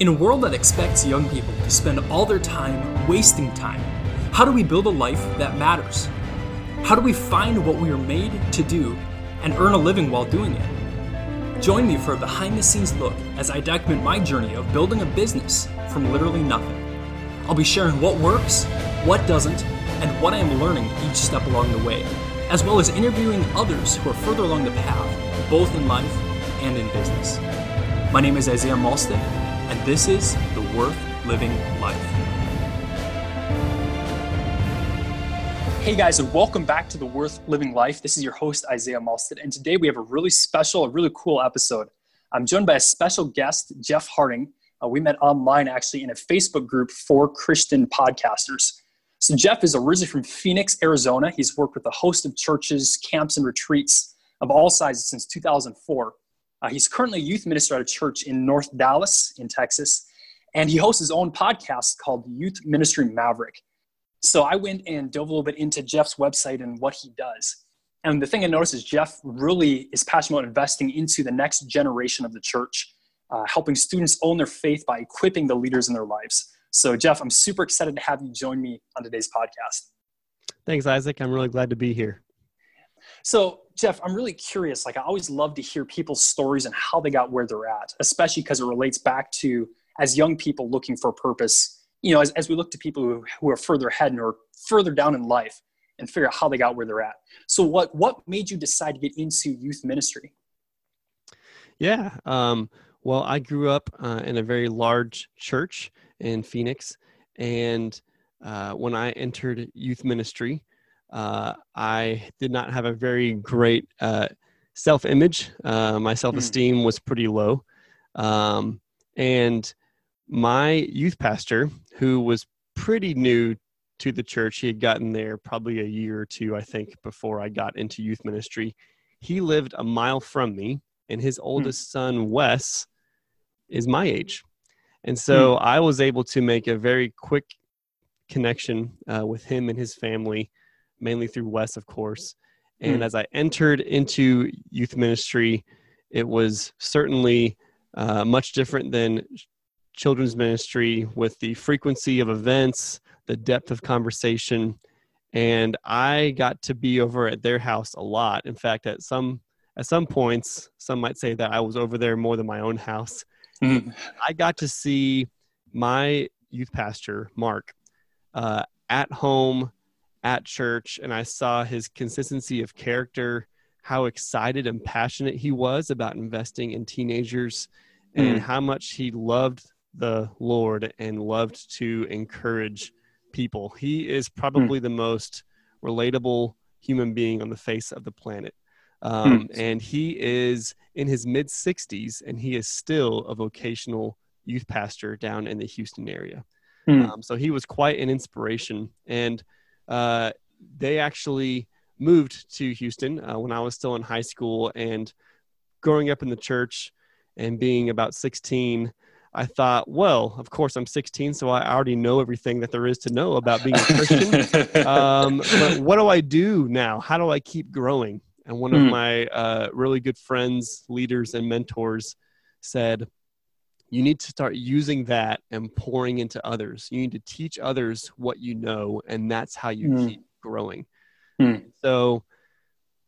In a world that expects young people to spend all their time wasting time, how do we build a life that matters? How do we find what we are made to do and earn a living while doing it? Join me for a behind the scenes look as I document my journey of building a business from literally nothing. I'll be sharing what works, what doesn't, and what I am learning each step along the way, as well as interviewing others who are further along the path, both in life and in business. My name is Isaiah Malstead, and this is The Worth Living Life. Hey guys, and welcome back to The Worth Living Life. This is your host, Isaiah Malstead, and today we have a really special, a really cool episode. I'm joined by a special guest, Jeff Harding. Uh, we met online actually in a Facebook group for Christian podcasters. So, Jeff is originally from Phoenix, Arizona. He's worked with a host of churches, camps, and retreats of all sizes since 2004. Uh, he's currently a youth minister at a church in North Dallas, in Texas, and he hosts his own podcast called Youth Ministry Maverick. So I went and dove a little bit into Jeff's website and what he does. And the thing I noticed is Jeff really is passionate about investing into the next generation of the church, uh, helping students own their faith by equipping the leaders in their lives. So, Jeff, I'm super excited to have you join me on today's podcast. Thanks, Isaac. I'm really glad to be here. So, Jeff, I'm really curious. Like, I always love to hear people's stories and how they got where they're at, especially because it relates back to as young people looking for purpose. You know, as, as we look to people who, who are further ahead and are further down in life and figure out how they got where they're at. So, what what made you decide to get into youth ministry? Yeah, um, well, I grew up uh, in a very large church in Phoenix, and uh, when I entered youth ministry, uh, I did not have a very great uh, self image. Uh, my self esteem mm. was pretty low. Um, and my youth pastor, who was pretty new to the church, he had gotten there probably a year or two, I think, before I got into youth ministry. He lived a mile from me, and his hmm. oldest mm. son, Wes, is my age. And so mm. I was able to make a very quick connection uh, with him and his family mainly through Wes, of course. And mm. as I entered into youth ministry, it was certainly uh, much different than children's ministry with the frequency of events, the depth of conversation. And I got to be over at their house a lot. In fact, at some at some points, some might say that I was over there more than my own house. Mm. I got to see my youth pastor, Mark, uh, at home at church and I saw his consistency of character, how excited and passionate he was about investing in teenagers, mm. and how much he loved the Lord and loved to encourage people. He is probably mm. the most relatable human being on the face of the planet. Um, mm. And he is in his mid 60s, and he is still a vocational youth pastor down in the Houston area. Hmm. Um, so he was quite an inspiration. And uh, they actually moved to Houston uh, when I was still in high school. And growing up in the church and being about 16, I thought, well, of course, I'm 16, so I already know everything that there is to know about being a Christian. um, but what do I do now? How do I keep growing? And one of hmm. my uh, really good friends, leaders, and mentors said, you need to start using that and pouring into others. You need to teach others what you know, and that's how you mm. keep growing. Mm. So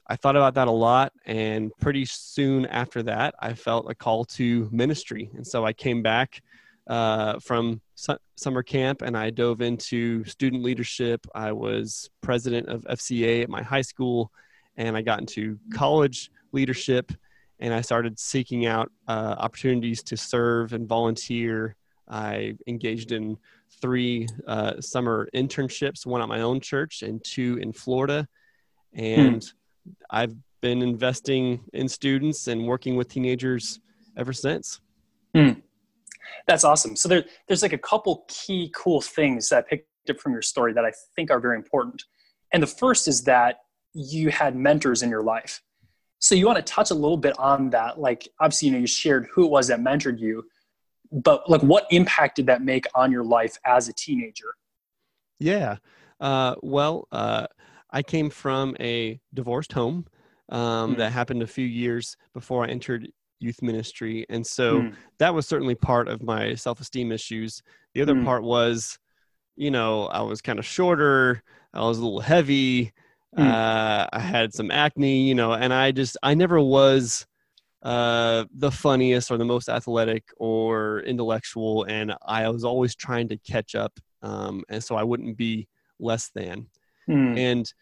I thought about that a lot, and pretty soon after that, I felt a call to ministry. And so I came back uh, from su- summer camp and I dove into student leadership. I was president of FCA at my high school, and I got into college leadership and I started seeking out uh, opportunities to serve and volunteer. I engaged in three uh, summer internships, one at my own church and two in Florida. And hmm. I've been investing in students and working with teenagers ever since. Hmm. That's awesome. So there, there's like a couple key cool things that I picked up from your story that I think are very important. And the first is that you had mentors in your life. So you want to touch a little bit on that? Like obviously, you know, you shared who it was that mentored you, but like what impact did that make on your life as a teenager? Yeah. Uh, well, uh, I came from a divorced home um, mm-hmm. that happened a few years before I entered youth ministry. And so Mm. that was certainly part of my self esteem issues. The other Mm. part was, you know, I was kind of shorter, I was a little heavy, Mm. uh, I had some acne, you know, and I just, I never was uh, the funniest or the most athletic or intellectual. And I was always trying to catch up. Um, and so I wouldn't be less than. Mm. And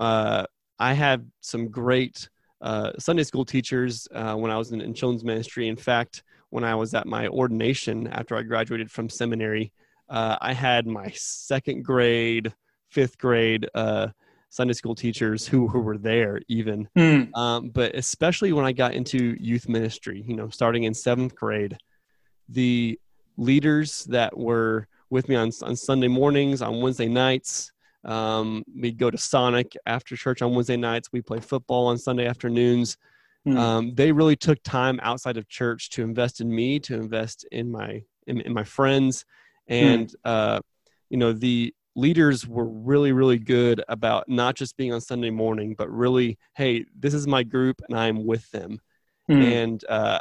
uh, I had some great uh, Sunday school teachers uh, when I was in, in children's ministry. In fact, when I was at my ordination after I graduated from seminary, uh, I had my second grade, fifth grade uh, Sunday school teachers who, who were there even. Mm. Um, but especially when I got into youth ministry, you know, starting in seventh grade, the leaders that were with me on, on Sunday mornings, on Wednesday nights, um, we'd go to Sonic after church on Wednesday nights. We play football on Sunday afternoons. Mm. Um, they really took time outside of church to invest in me, to invest in my in, in my friends, and uh, you know the leaders were really really good about not just being on Sunday morning, but really, hey, this is my group and I'm with them, Mm. and uh,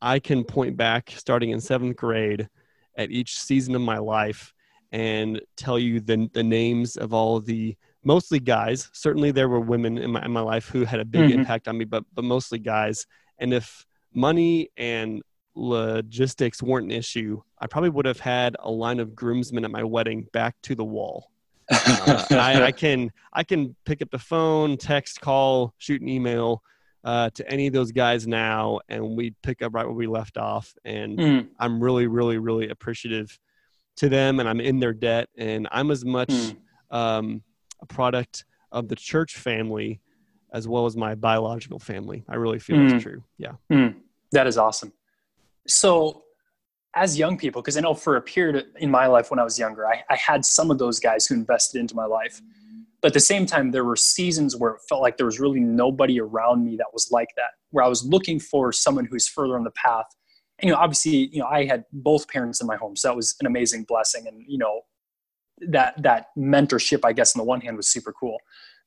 I can point back starting in seventh grade at each season of my life and tell you the the names of all the mostly guys. Certainly, there were women in my in my life who had a big Mhm. impact on me, but but mostly guys. And if money and logistics weren't an issue, I probably would have had a line of groomsmen at my wedding back to the wall. Uh, I, I can I can pick up the phone, text, call, shoot an email uh, to any of those guys now, and we pick up right where we left off. And Mm. I'm really, really, really appreciative to them, and I'm in their debt, and I'm as much Mm. um, a product of the church family as well as my biological family. I really feel Mm. that's true. Yeah. Mm, that is awesome. So, as young people, because I know for a period in my life when I was younger, I, I had some of those guys who invested into my life. But at the same time, there were seasons where it felt like there was really nobody around me that was like that, where I was looking for someone who's further on the path. And, you know, obviously, you know, I had both parents in my home, so that was an amazing blessing. And, you know, that that mentorship, I guess, on the one hand was super cool.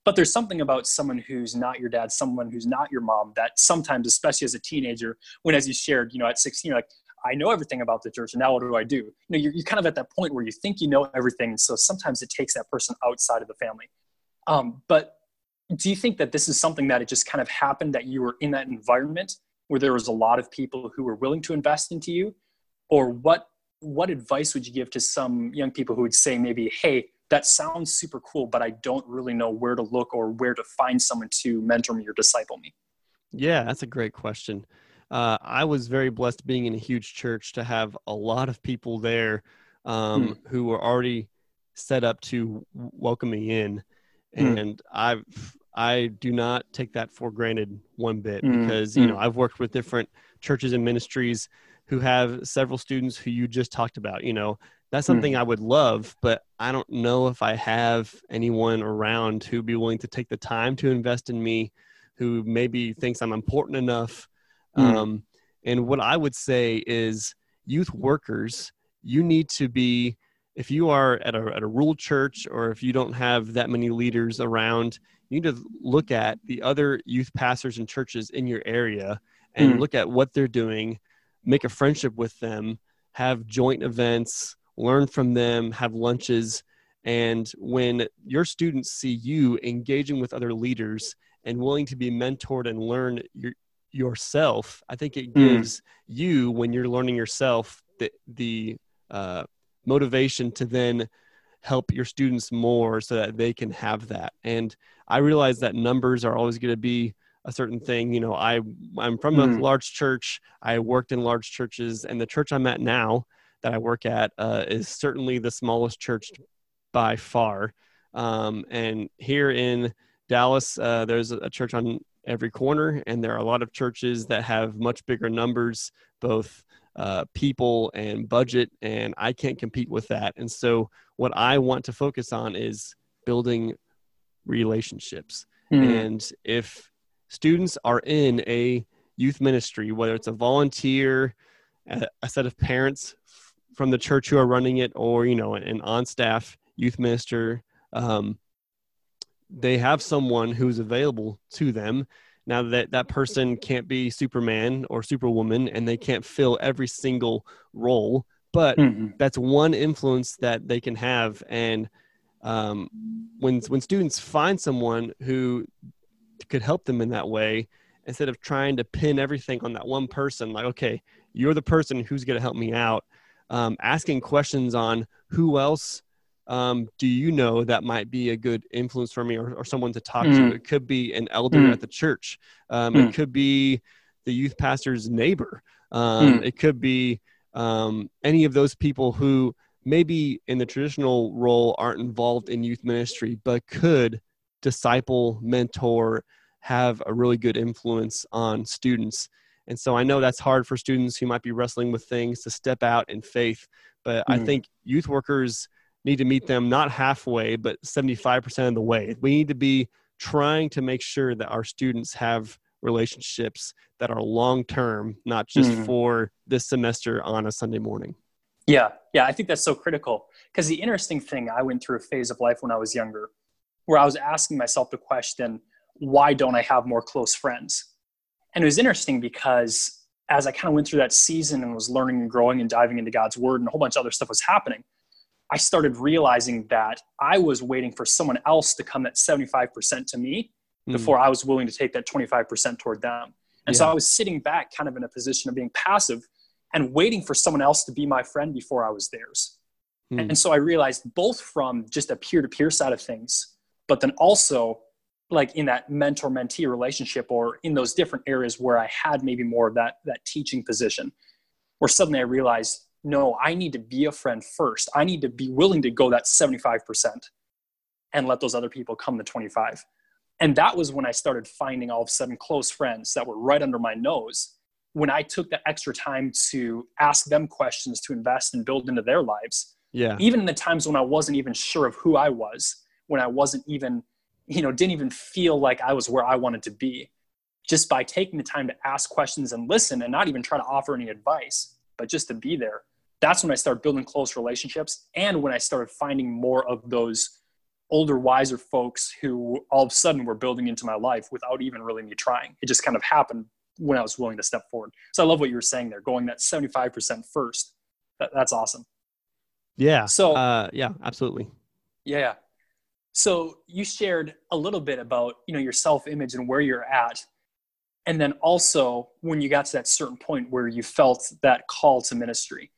But there's something about someone who's not your dad, someone who's not your mom, that sometimes, especially as a teenager, when as you shared, you know, at 16, you're like, I know everything about the church, and now what do I do? You know, you're, you're kind of at that point where you think you know everything, so sometimes it takes that person outside of the family. Um, but do you think that this is something that it just kind of happened that you were in that environment where there was a lot of people who were willing to invest into you, or what? What advice would you give to some young people who would say maybe, "Hey, that sounds super cool, but I don't really know where to look or where to find someone to mentor me or disciple me?" Yeah, that's a great question. Uh, I was very blessed being in a huge church to have a lot of people there um, who were already set up to welcome me in, Mm. and I I do not take that for granted one bit Mm, because you know mm. I've worked with different churches and ministries who have several students who you just talked about. You know that's Mm. something I would love, but I don't know if I have anyone around who'd be willing to take the time to invest in me, who maybe thinks I'm important enough. Mm. Um, and what I would say is, youth workers, you need to be, if you are at a, at a rural church or if you don't have that many leaders around, you need to look at the other youth pastors and churches in your area and Mm. look at what they're doing, make a friendship with them, have joint events, learn from them, have lunches. And when your students see you engaging with other leaders and willing to be mentored and learn your, yourself, I think it Mm. gives you, when you're learning yourself, the, the uh, motivation to then help your students more so that they can have that. And I realize that numbers are always going to be a certain thing. You know, I I'm from a Mm. large church. I worked in large churches, and the church I'm at now that I work at uh, is certainly the smallest church by far. Um, and here in Dallas, uh, there's a church on every corner, and there are a lot of churches that have much bigger numbers, both uh, people and budget, and I can't compete with that. And so, what I want to focus on is building relationships. Mm. And if students are in a youth ministry, whether it's a volunteer, a, set of parents from the church who are running it, or you know, an on-staff youth minister, um, they have someone who's available to them. Now that that person can't be Superman or Superwoman, and they can't fill every single role, but mm-hmm. that's one influence that they can have. And um, when when students find someone who could help them in that way, instead of trying to pin everything on that one person, like okay, you're the person who's going to help me out. Um, asking questions on who else um, do you know that might be a good influence for me or, or someone to talk mm. to? It could be an elder mm. at the church. Um, mm. It could be the youth pastor's neighbor. Um, mm. it could be um, any of those people who maybe in the traditional role aren't involved in youth ministry, but could disciple, mentor, have a really good influence on students. And so I know that's hard for students who might be wrestling with things to step out in faith. But I mm. think youth workers need to meet them not halfway, but 75% of the way. We need to be trying to make sure that our students have relationships that are long term, not just mm. for this semester on a Sunday morning. Yeah, yeah, I think that's so critical. Because the interesting thing, I went through a phase of life when I was younger where I was asking myself the question, why don't I have more close friends? And it was interesting because as I kind of went through that season and was learning and growing and diving into God's word and a whole bunch of other stuff was happening, I started realizing that I was waiting for someone else to come at 75% to me mm. before I was willing to take that 25% toward them. And yeah. so I was sitting back kind of in a position of being passive and waiting for someone else to be my friend before I was theirs. Mm. And so I realized both from just a peer to peer side of things, but then also like in that mentor mentee relationship or in those different areas where I had maybe more of that, that teaching position, where suddenly I realized no, I need to be a friend first. I need to be willing to go that 75% and let those other people come to 25. And that was when I started finding all of a sudden close friends that were right under my nose. When I took the extra time to ask them questions to invest and build into their lives. Yeah. Even in the times when I wasn't even sure of who I was, when I wasn't even, you know, didn't even feel like I was where I wanted to be. Just by taking the time to ask questions and listen and not even try to offer any advice, but just to be there that's when I started building close relationships and when I started finding more of those older, wiser folks who all of a sudden were building into my life without even really me trying. It just kind of happened when I was willing to step forward. So I love what you were saying there, going that 75% first. That, that's awesome. Yeah. So, uh, yeah, absolutely. Yeah. So you shared a little bit about, you know, your self-image and where you're at. And then also when you got to that certain point where you felt that call to ministry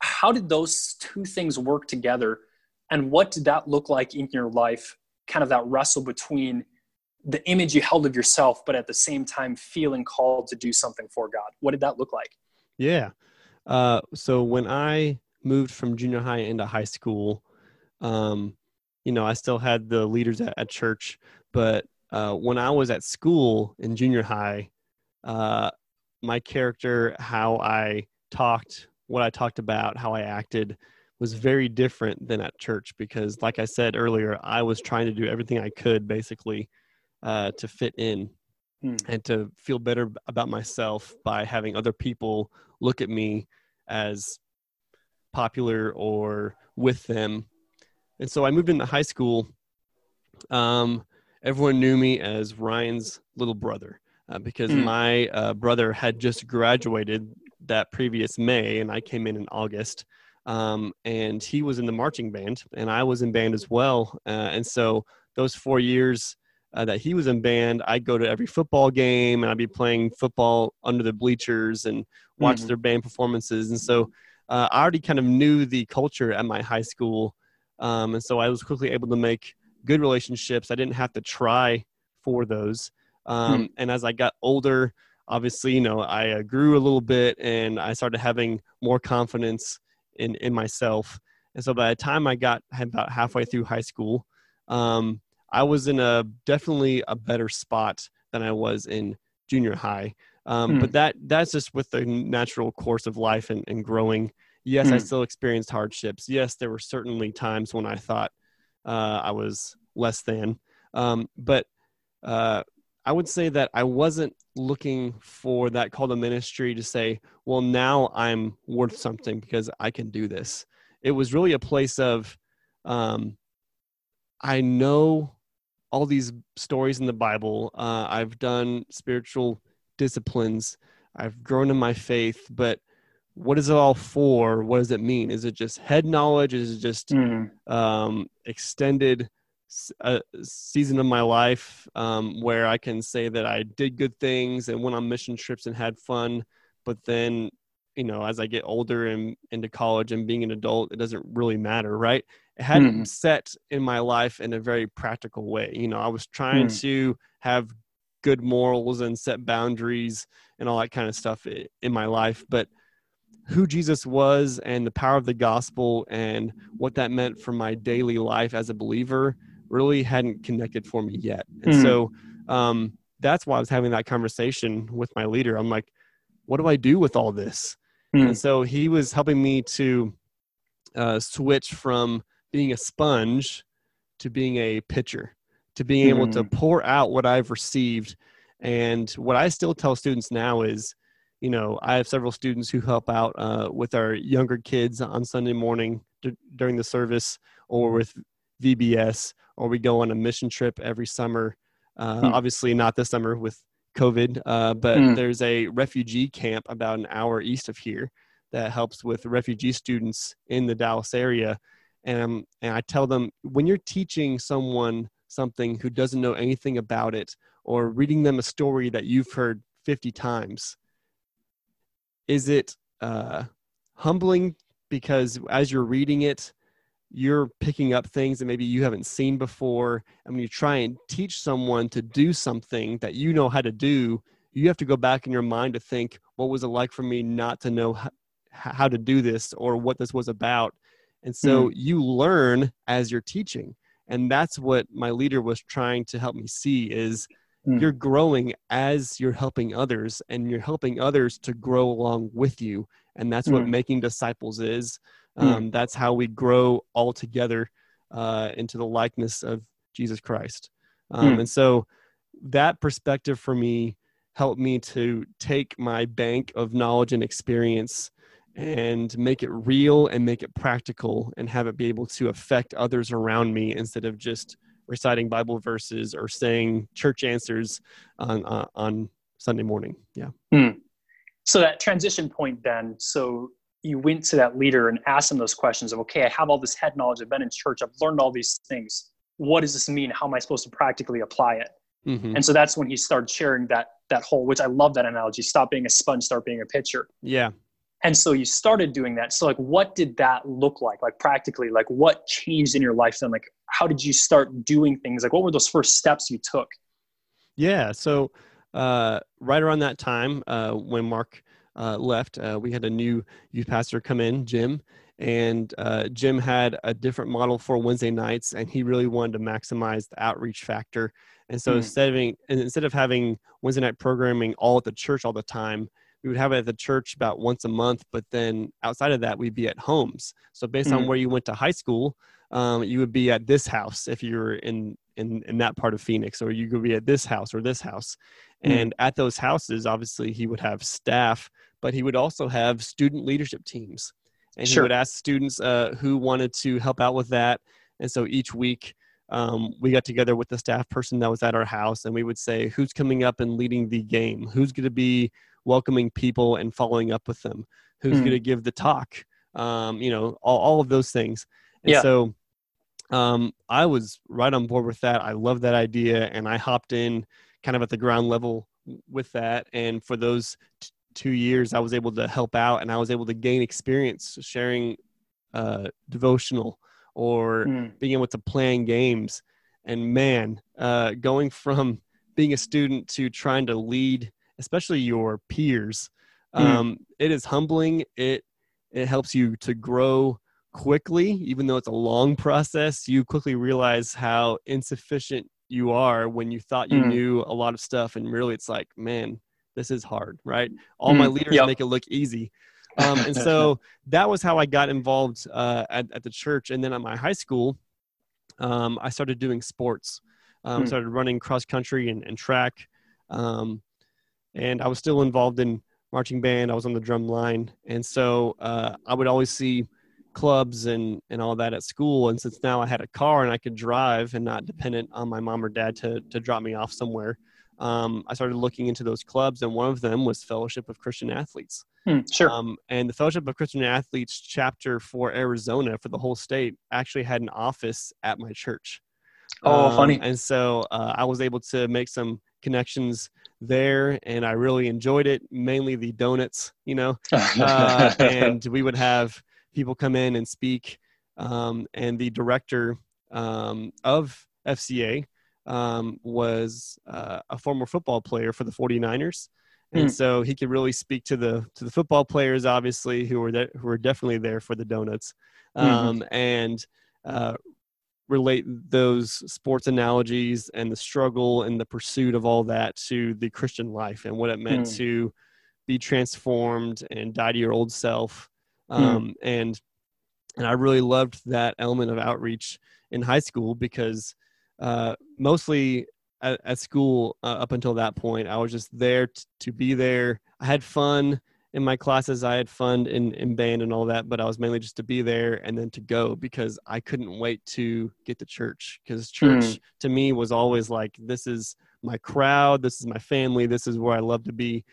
how did those two things work together? And what did that look like in your life? Kind of that wrestle between the image you held of yourself but at the same time feeling called to do something for god. What did that look like? Yeah. Uh, so when i moved from junior high into high school um, you know i still had the leaders at, at church but uh, when i was at school in junior high uh, my character how i talked what I talked about, how I acted was very different than at church because, like I said earlier, I was trying to do everything I could basically uh, to fit in hmm. and to feel better about myself by having other people look at me as popular or with them. And so I moved into high school. Um, everyone knew me as Ryan's little brother. Uh, because mm. my uh, brother had just graduated that previous May, and I came in in August. Um, and he was in the marching band, and I was in band as well. Uh, and so those four years uh, that he was in band, I'd go to every football game, and I'd be playing football under the bleachers and watch mm-hmm. their band performances. And so uh, I already kind of knew the culture at my high school, um, and so I was quickly able to make good relationships. I didn't have to try for those. Um, mm. And as I got older, obviously, you know, I uh, grew a little bit and I started having more confidence in, in myself. And so by the time I got about halfway through high school, um, I was in a definitely a better spot than I was in junior high. Um, mm. But that that's just with the natural course of life and, and growing. Yes, mm. I hmm. still experienced hardships. Yes, there were certainly times when I thought uh, I was less than. Um, but uh, I would say that I wasn't looking for that call to ministry to say, well, now I'm worth something because I can do this. It was really a place of, um, I know all these stories in the Bible. Uh, I've done spiritual disciplines. I've grown in my faith, but what is it all for? What does it mean? Is it just head knowledge? Is it just mm. um, extended a season of my life um, where I can say that I did good things and went on mission trips and had fun, but then you know as I get older and into college and being an adult, it doesn't really matter, right? It hadn't mm. set in my life in a very practical way. You know, I was trying mm. to have good morals and set boundaries and all that kind of stuff in my life, but who Jesus was and the power of the gospel and what that meant for my daily life as a believer really hadn't connected for me yet. And mm. so um, that's why I was having that conversation with my leader. I'm like, what do I do with all this? Mm. And so he was helping me to uh, switch from being a sponge to being a pitcher, to being mm. able to hmm. pour out what I've received. And what I still tell students now is, you know, I have several students who help out uh, with our younger kids on Sunday morning d- during the service or with VBS or we go on a mission trip every summer. Uh, mm. Obviously, not this summer with COVID, uh, but mm. there's a refugee camp about an hour east of here that helps with refugee students in the Dallas area. And, and I tell them when you're teaching someone something who doesn't know anything about it or reading them a story that you've heard 50 times, is it uh, humbling because as you're reading it, you're picking up things that maybe you haven't seen before. And when you try and teach someone to do something that you know how to do, you have to go back in your mind to think, what was it like for me not to know how, to do this or what this was about? And so mm. you learn as you're teaching. And that's what my leader was trying to help me see is mm. you're growing as you're helping others and you're helping others to grow along with you. And that's mm. what making disciples is. Hmm. Um, That's how we grow all together uh, into the likeness of Jesus Christ. Um, mm. And so that perspective for me helped me to take my bank of knowledge and experience and make it real and make it practical and have it be able to affect others around me instead of just reciting Bible verses or saying church answers on uh, on Sunday morning. Yeah. Mm. So that transition point then. So you went to that leader and asked them those questions of, okay, I have all this head knowledge. I've been in church. I've learned all these things. What does this mean? How am I supposed to practically apply it? Mm-hmm. And so that's when he started sharing that that whole, which I love that analogy. Stop being a sponge, start being a pitcher. Yeah. And so you started doing that. So like, what did that look like? Like practically, like what changed in your life then? Like, how did you start doing things? Like, what were those first steps you took? Yeah. So uh, right around that time, uh, when Mark uh, left, uh, we had a new youth pastor come in, Jim, and uh, Jim had a different model for Wednesday nights, and he really wanted to maximize the outreach factor. And so mm. instead of instead of having Wednesday night programming all at the church all the time, we would have it at the church about once a month. But then outside of that, we'd be at homes. So based mm. on where you went to high school, um, you would be at this house if you're in in in that part of Phoenix, or you could be at this house or this house. Mm. And at those houses, obviously, he would have staff but he would also have student leadership teams. And sure. he would ask students uh, who wanted to help out with that. And so each week, um, we got together with the staff person that was at our house and we would say, who's coming up and leading the game? Who's going to be welcoming people and following up with them? Who's mm. going to give the talk? Um, you know, all, all of those things. And yeah. so um, I was right on board with that. I love that idea. And I hopped in kind of at the ground level with that. And for those t- two years, I was able to help out and I was able to gain experience sharing uh, devotional or mm. being able to plan games. And man, uh, going from being a student to trying to lead, especially your peers, mm. um, it is humbling. It it helps you to grow quickly, even though it's a long process. You quickly realize how insufficient you are when you thought you mm. knew a lot of stuff, and really, it's like, man, this is hard, right? All mm, my leaders yep. make it look easy. Um, and so that was how I got involved uh, at, at the church. And then at my high school, um, I started doing sports. Um, mm. Started running cross country and, and track. Um, and I was still involved in marching band. I was on the drum line. And so uh, I would always see clubs and and all that at school and since now i had a car and i could drive and not dependent on my mom or dad to to drop me off somewhere um, i started looking into those clubs and one of them was fellowship of christian athletes Hmm, sure. um, and the fellowship of christian athletes chapter for arizona for the whole state actually had an office at my church oh, Um, funny. and so uh, i was able to make some connections there and i really enjoyed it mainly the donuts you know uh, and we would have people come in and speak. Um, and the director um, of FCA um, was uh, a former football player for the 49ers. And Hmm. so he could really speak to the to the football players, obviously, who were there, who were definitely there for the donuts, Mhm. um, and uh, relate those sports analogies and the struggle and the pursuit of all that to the Christian life and what it meant Hmm. to be transformed and die to your old self Hmm. um, and and I really loved that element of outreach in high school because uh, mostly at, at school uh, up until that point I was just there t- to be there. I had fun in my classes. I had fun in in band and all that, but I was mainly just to be there and then to go because I couldn't wait to get to church because church Mm. to me was always like this is my crowd, this is my family, this is where I love to be.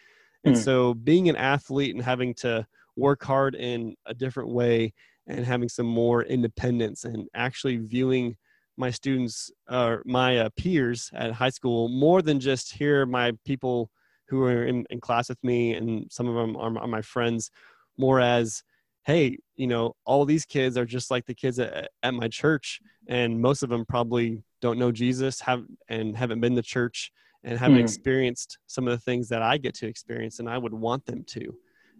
And Mm. so being an athlete and having to work hard in a different way and having some more independence and actually viewing my students or my uh, peers at high school more than just here my people who are in, in class with me and some of them are, are my friends more as hey you know all these kids are just like the kids at, at my church and most of them probably don't know jesus have and haven't been to church and haven't Mm. experienced some of the things that i get to experience and i would want them to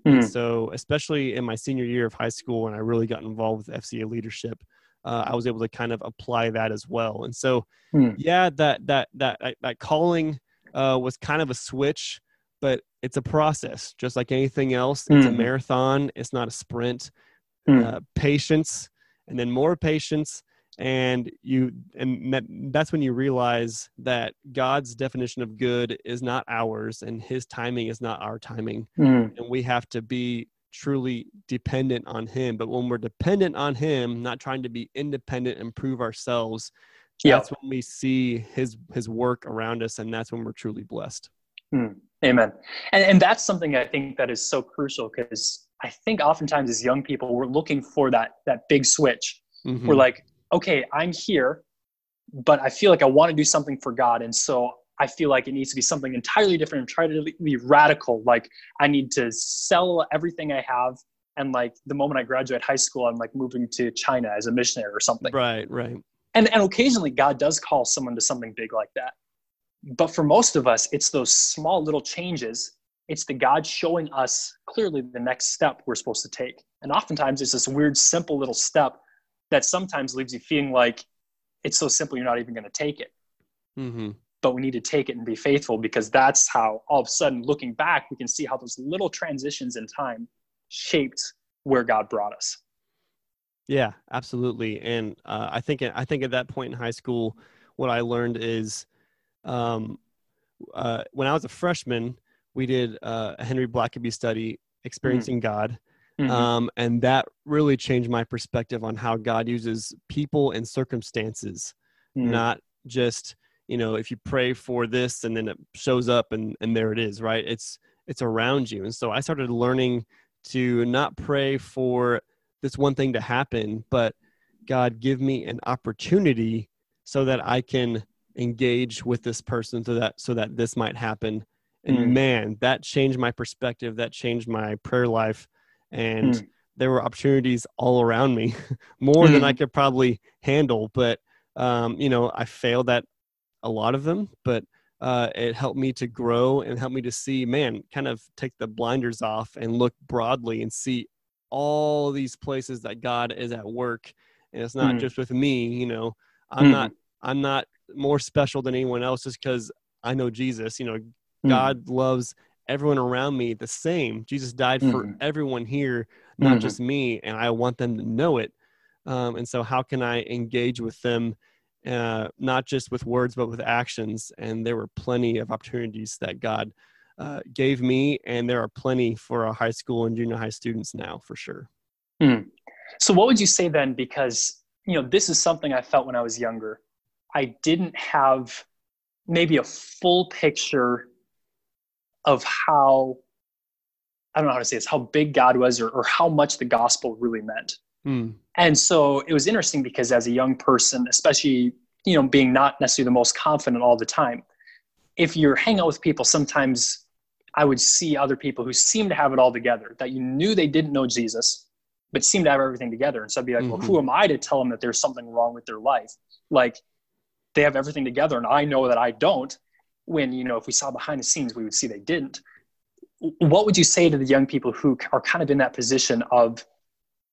and so, especially in my senior year of high school, when I really got involved with FCA leadership, uh, I was able to kind of apply that as well. And so, Hmm. yeah, that that that that, that calling uh, was kind of a switch, but it's a process, just like anything else. It's a Mhm. marathon. It's not a sprint. Hmm. Uh, patience, and then more patience, and you and that, that's when you realize that God's definition of good is not ours, and His timing is not our timing Hmm, and we have to be truly dependent on him but when we're dependent on him not trying to be independent and prove ourselves Yeah. that's when we see his his work around us and that's when we're truly blessed Amen. And, and that's something I think that is so crucial because I think oftentimes as young people, we're looking for that, that big switch. Mhm. We're like, okay, I'm here, but I feel like I want to do something for God. And so I feel like it needs to be something entirely different and try to be radical. Like I need to sell everything I have. And like the moment I graduate high school, I'm like moving to China as a missionary or something. right right And, and occasionally God does call someone to something big like that. But for most of us, it's those small little changes. It's the God showing us clearly the next step we're supposed to take. And oftentimes it's this weird, simple little step that sometimes leaves you feeling like it's so simple you're not even going to take it. hmm But we need to take it and be faithful because that's how all of a sudden, looking back, we can see how those little transitions in time shaped where God brought us. Yeah absolutely and uh, i think i think at that point in high school what i learned is um, uh, when i was a freshman we did uh, a henry blackaby study experiencing god Mhm. um, and that really changed my perspective on how God uses people and circumstances, Mhm. not just you know if you pray for this and then it shows up and and there it is, right? It's it's around you, and so I started learning to not pray for this one thing to happen, but God give me an opportunity so that I can engage with this person so that so that this might happen and Mm. man that changed my perspective that changed my prayer life and Mm. there were opportunities all around me more than i Mm. could probably handle but um, you know i failed at a lot of them but uh, it helped me to grow and helped me to see man kind of take the blinders off and look broadly and see all these places that god is at work and it's not Mm. just with me you know i'm Mm. not i'm not more special than anyone else just because i know jesus you know Mhm. god loves everyone around me the same jesus died for Mhm. everyone here not Mhm. just me and i want them to know it um, and so how can i engage with them uh, not just with words but with actions and there were plenty of opportunities that god uh, gave me and there are plenty for our high school and junior high students now for sure Mm. So what would you say then? Because you know this is something I felt when I was younger. I didn't have maybe a full picture of how I don't know how to say this, how big God was or, or how much the gospel really meant. Hmm. And so it was interesting because as a young person, especially, you know, being not necessarily the most confident all the time, if you're hanging out with people, sometimes I would see other people who seem to have it all together, that you knew they didn't know Jesus, but seemed to have everything together. And so I'd be like, mm-hmm. well, who am I to tell them that there's something wrong with their life? Like they have everything together and I know that I don't. When, you know, if we saw behind the scenes, we would see they didn't what would you say to the young people who are kind of in that position of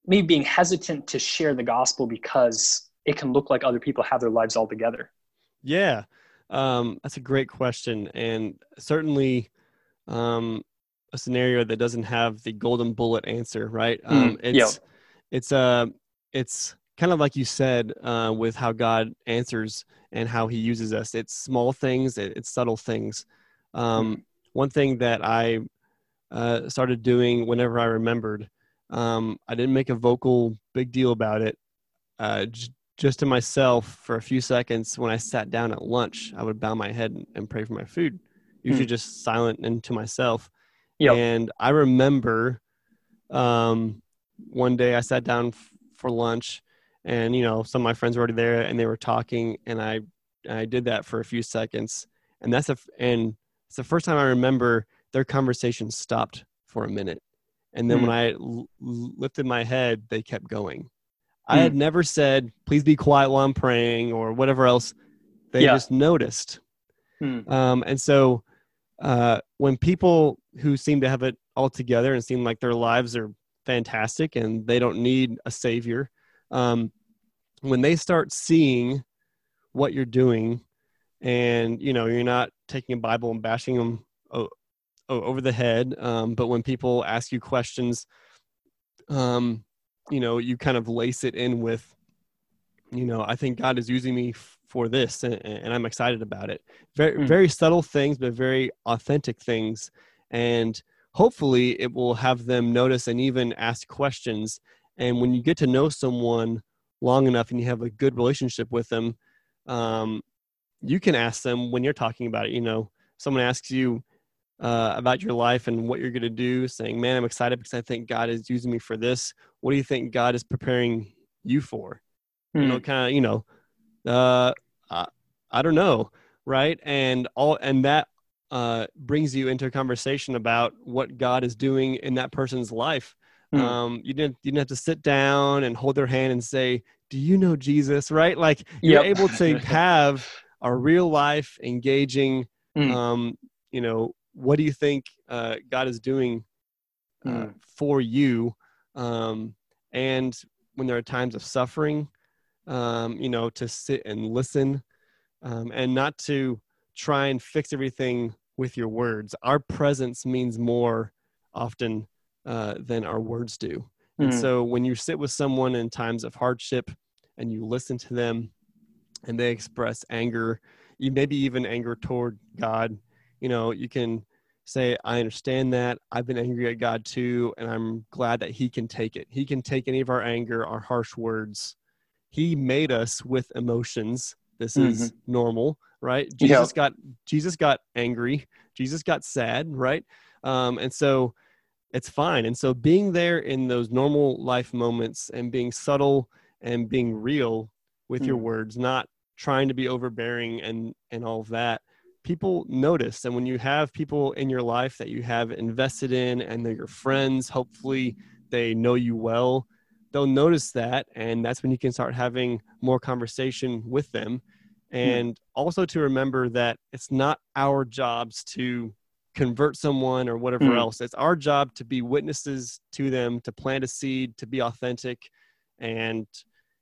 maybe being hesitant to share the gospel because it can look like other people have their lives all together? Yeah, um, that's a great question, and certainly um, a scenario that doesn't have the golden bullet answer, right? Mm, um, it's yeah. it's uh, it's kind of like you said uh, with how God answers and how He uses us. It's small things, it's subtle things. Um, mm. One thing that I uh, started doing whenever I remembered. Um, I didn't make a vocal big deal about it. Uh, j- just to myself for a few seconds when I sat down at lunch, I would bow my head and, and pray for my food, usually hmm. just silent and to myself. Yep. And I remember um, one day I sat down f- for lunch and, you know, some of my friends were already there and they were talking and I, I did that for a few seconds. And that's a, and it's the first time I remember their conversation stopped for a minute. And then mm. when I l- lifted my head, they kept going. Mm. I had hmm. never said, please be quiet while I'm praying or whatever else. They yeah. just noticed. Mm. Um, and so uh, when people who seem to have it all together and seem like their lives are fantastic and they don't need a savior, um, when they start seeing what you're doing and you know you're not taking a bible and bashing them over the head. Um, but when people ask you questions, um, you know, you kind of lace it in with, you know, I think God is using me for this, and, and, I'm excited about it. Very, mm. very subtle things, but very authentic things, and hopefully, it will have them notice and even ask questions. And when you get to know someone long enough, and you have a good relationship with them, um, you can ask them when you're talking about it. You know, someone asks you, uh, about your life and what you're going to do, saying, Man, I'm excited because I think God is using me for this. What do you think God is preparing you for? You know, hmm. kind of, you know, uh, I, I don't know, right? And all, and that uh, brings you into a conversation about what God is doing in that person's life. Mm. Um, you didn't you didn't have to sit down and hold their hand and say, "Do you know Jesus?" Right? Like you're able to have a real life, engaging, mm. um, you know, what do you think uh, God is doing uh, mm. for you? Um, and when there are times of suffering, um, you know, to sit and listen um, and not to try and fix everything with your words. Our presence means more often uh, than our words do. And hmm. so when you sit with someone in times of hardship and you listen to them and they express anger, you maybe even anger toward God you know, you can say, I understand that. I've been angry at God too, and I'm glad that He can take it. He can take any of our anger, our harsh words. He made us with emotions. This mm-hmm. is normal, right? Jesus yeah. got Jesus got angry. Jesus got sad, right? Um, and so it's fine. And so being there in those normal life moments and being subtle and being real with mm. your words, not trying to be overbearing and and all of that people notice and when you have people in your life that you have invested in and they're your friends hopefully they know you well they'll notice that and that's when you can start having more conversation with them hmm. and also to remember that it's not our jobs to convert someone or whatever mm. else it's our job to be witnesses to them to plant a seed to be authentic and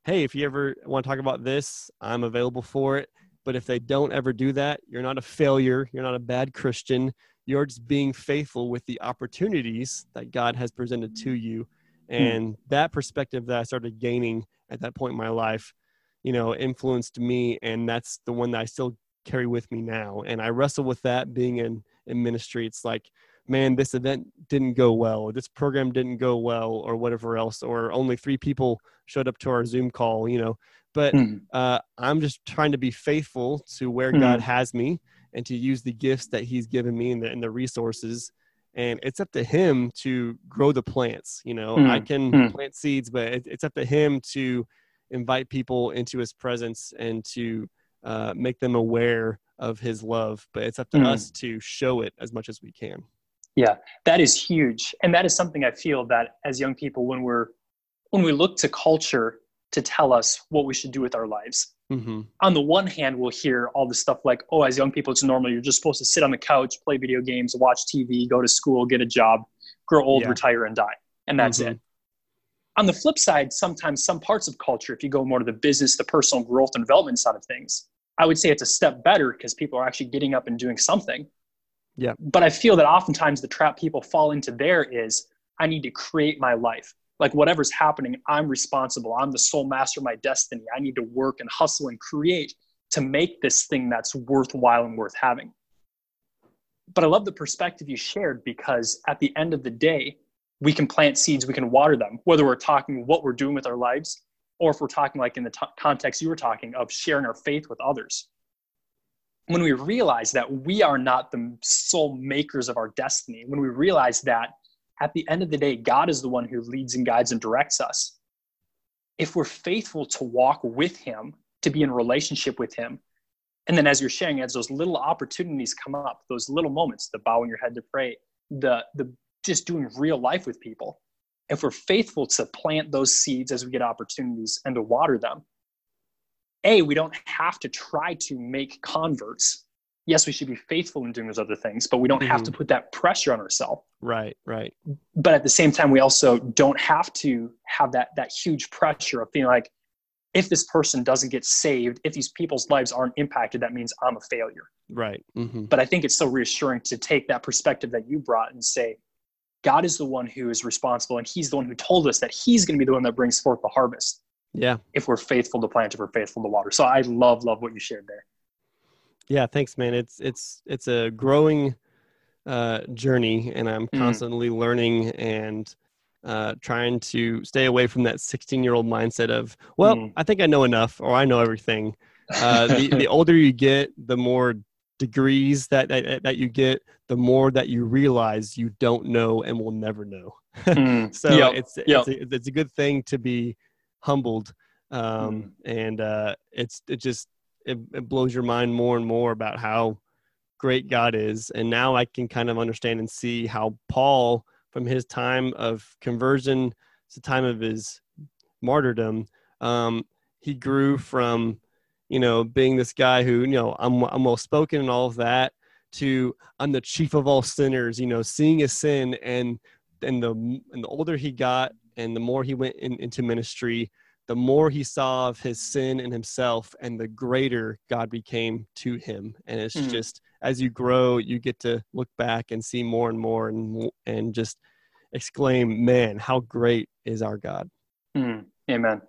hey if you ever want to talk about this i'm available for it but if they don't ever do that, you're not a failure. You're not a bad Christian. You're just being faithful with the opportunities that God has presented to you. Hmm. And that perspective that I started gaining at that point in my life, you know, influenced me. And that's the one that I still carry with me now. And I wrestle with that being in, in ministry. It's like, man, this event didn't go well, or this program didn't go well, or whatever else, or only three people showed up to our Zoom call, you know. But mm. uh, I'm just trying to be faithful to where mm. God has me and to use the gifts that He's given me and the, and the resources. And it's up to Him to grow the plants. You know, mm. I can hmm. plant seeds, but it, it's up to Him to invite people into His presence and to uh, make them aware of His love. But it's up to hmm. us to show it as much as we can. Yeah, that is huge. And that is something I feel that as young people, when we're when we look to culture to tell us what we should do with our lives, mm-hmm. on the one hand, we'll hear all this stuff like, oh, as young people, it's normal. You're just supposed to sit on the couch, play video games, watch TV, go to school, get a job, grow old, yeah. retire, and die. And that's mm-hmm. it. On the flip side, sometimes some parts of culture, if you go more to the business, the personal growth and development side of things, I would say it's a step better because people are actually getting up and doing something yeah. But I feel that oftentimes the trap people fall into there is I need to create my life. Like whatever's happening, I'm responsible. I'm the sole master of my destiny. I need to work and hustle and create to make this thing that's worthwhile and worth having. But I love the perspective you shared because at the end of the day, we can plant seeds, we can water them, whether we're talking what we're doing with our lives or if we're talking like in the t- context you were talking of sharing our faith with others when we realize that we are not the sole makers of our destiny, when we realize that at the end of the day, God is the one who leads and guides and directs us, if we're faithful to walk with Him, to be in relationship with Him, and then as you're sharing, as those little opportunities come up, those little moments, the bowing your head to pray, the the just doing real life with people, if we're faithful to plant those seeds as we get opportunities and to water them, a we don't have to try to make converts yes we should be faithful in doing those other things but we don't have to mm-hmm. put that pressure on ourselves right right but at the same time we also don't have to have that that huge pressure of feeling like if this person doesn't get saved if these people's lives aren't impacted that means i'm a failure right mm-hmm. but i think it's so reassuring to take that perspective that you brought and say god is the one who is responsible and he's the one who told us that he's going to be the one that brings forth the harvest yeah. If we're faithful to plant, if we're faithful to water. So I love, love what you shared there. Yeah, thanks, man. It's it's it's a growing uh, journey, and I'm mm. constantly mm. learning and uh, trying to stay away from that 16 year old mindset of, well, mm. I think I know enough or I know everything. Uh, the, the older you get, the more degrees that, that, that you get, the more that you realize you don't know and will never know. mm. so yep. it's yep. it's, a, it's a good thing to be humbled um, mm. and uh, it's it just it, it, blows your mind more and more about how great God is. And now I can kind of understand and see how Paul, from his time of conversion to time of his martyrdom, um, he grew from you know being this guy who you know I'm I'm well spoken and all of that to I'm the chief of all sinners. You know, seeing his sin and and the and the older he got and the more he went in, into ministry, the more he saw of his sin and himself, and the greater God became to him. And it's mm. just as you grow, you get to look back and see more and more, and and just exclaim, "Man, how great is our God!" Mm. Amen.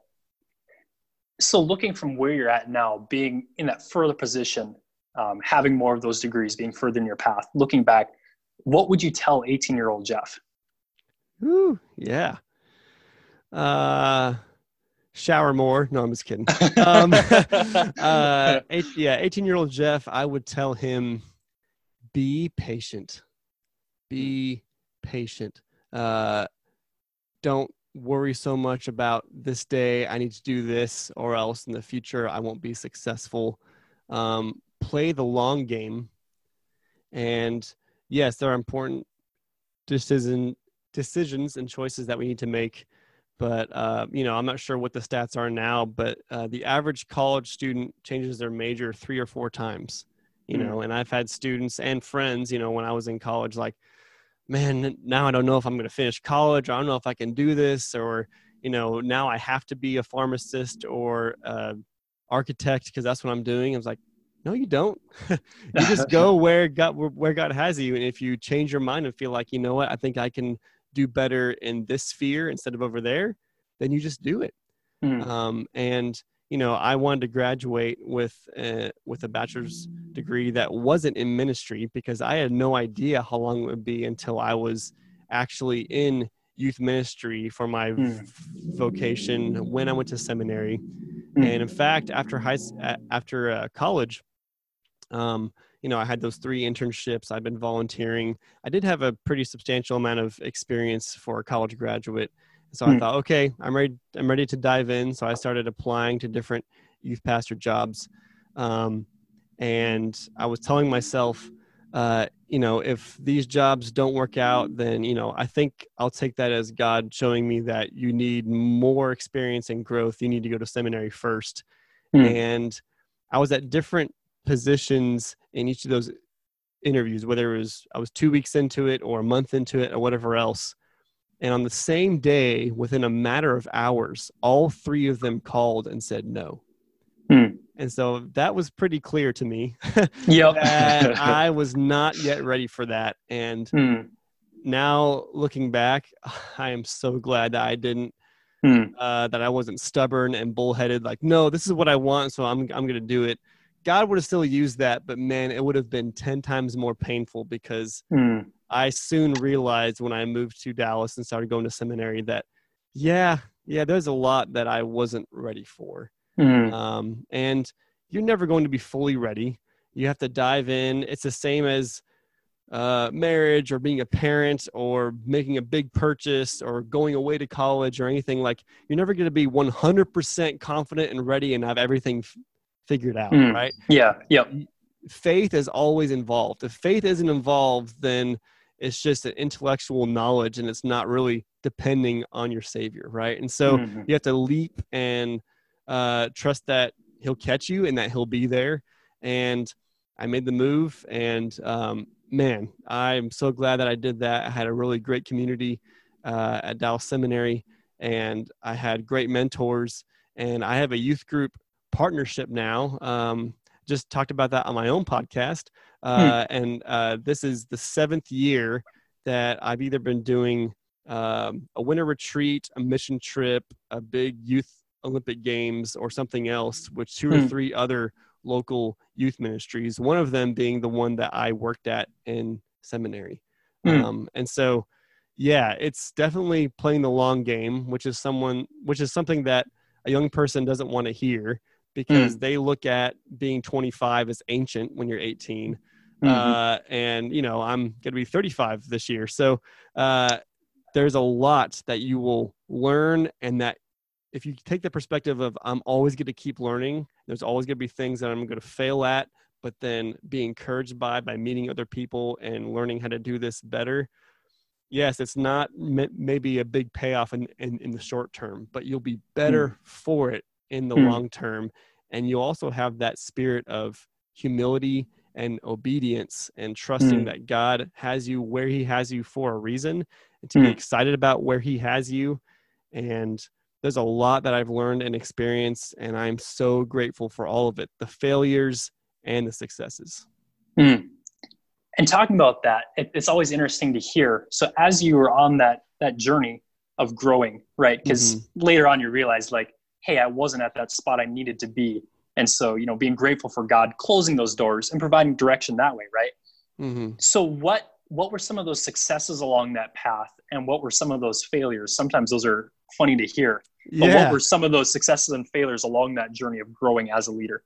So, looking from where you're at now, being in that further position, um, having more of those degrees, being further in your path, looking back, what would you tell 18 year old Jeff? Ooh, yeah uh, shower more. No, I'm just kidding. Um, uh, eight, yeah, 18 year old Jeff, I would tell him be patient. Be patient. Uh, don't worry so much about this day. I need to do this, or else in the future I won't be successful. Um, play the long game. And yes, there are important decision, decisions and choices that we need to make but uh, you know i'm not sure what the stats are now but uh, the average college student changes their major three or four times you mm. know and i've had students and friends you know when i was in college like man now i don't know if i'm going to finish college i don't know if i can do this or you know now i have to be a pharmacist or uh, architect because that's what i'm doing. I was like no you don't. You just go where god where god has you and if you change your mind and feel like you know what? I think i can do better in this sphere instead of over there, then you just do it. Mm. Um, and you know, I wanted to graduate with a, with a bachelor's degree that wasn't in ministry because I had no idea how long it would be until I was actually in youth ministry for my mm. vocation when I went to seminary. Mm. And in fact, after high after uh, college, um, you know, I had those three internships. I've been volunteering. I did have a pretty substantial amount of experience for a college graduate. So mm. I thought, okay, I'm ready. I'm ready to dive in. So I started applying to different youth pastor jobs. Um, and I was telling myself, uh, you know, if these jobs don't work out, then, you know, I think I'll take that as God showing me that you need more experience and growth. You need to go to seminary first. Mm. And I was at different positions in each of those interviews, whether it was I was two weeks into it or a month into it or whatever else. And on the same day, within a matter of hours, all three of them called and said no. Hmm. And so that was pretty clear to me. yep. that I was not yet ready for that. And hmm. now looking back, I am so glad that I didn't, hmm. uh, that I wasn't stubborn and bullheaded. Like, no, this is what I want, so I'm I'm gonna do it. God would have still used that, but man, it would have been ten times more painful because hmm. I soon realized when I moved to Dallas and started going to seminary that, yeah, yeah, there's a lot that I wasn't ready for. Mm. Um, and you're never going to be fully ready. You have to dive in. It's the same as uh, marriage or being a parent or making a big purchase or going away to college or anything like you're never going to be 100% confident and ready and have everything figured out mm. right yeah yep faith is always involved if faith isn't involved then it's just an intellectual knowledge and it's not really depending on your savior right and so mm-hmm. you have to leap and uh, trust that he'll catch you and that he'll be there. And I made the move, and um, man, I'm so glad that I did that. I had a really great community uh, at Dallas Seminary, and I had great mentors. And I have a youth group partnership now. Um, just talked about that on my own podcast. Uh, hmm. And uh, this is the seventh year that I've either been doing um, a winter retreat, a mission trip, a big youth Olympic Games or something else with two or hmm. three other local youth ministries, one of them being the one that I worked at in seminary. Mm. Um, and so, yeah, it's definitely playing the long game, which is someone, which is something that a young person doesn't want to hear because mm. they look at being 25 as ancient when you're 18. Mm-hmm. Uh, and you know, I'm going to be 35 this year. So, uh, there's a lot that you will learn and that if you take the perspective of I'm always going to keep learning, there's always going to be things that I'm going to fail at, but then be encouraged by by meeting other people and learning how to do this better. Yes, it's not maybe a big payoff in, in, in the short term, but you'll be better mm. for it in the mm. long term. And you also have that spirit of humility and obedience and trusting mm. that God has you where He has you for a reason and to be hmm. excited about where He has you and there's a lot that I've learned and experienced, and I'm so grateful for all of it the failures and the successes. Mm. And talking about that, it, it's always interesting to hear. So, as you were on that, that journey of growing, right? Because mm-hmm. later on you realize, like, hey, I wasn't at that spot I needed to be. And so, you know, being grateful for God closing those doors and providing direction that way, right? Mm-hmm. So, what what were some of those successes along that path and what were some of those failures sometimes those are funny to hear but yeah. what were some of those successes and failures along that journey of growing as a leader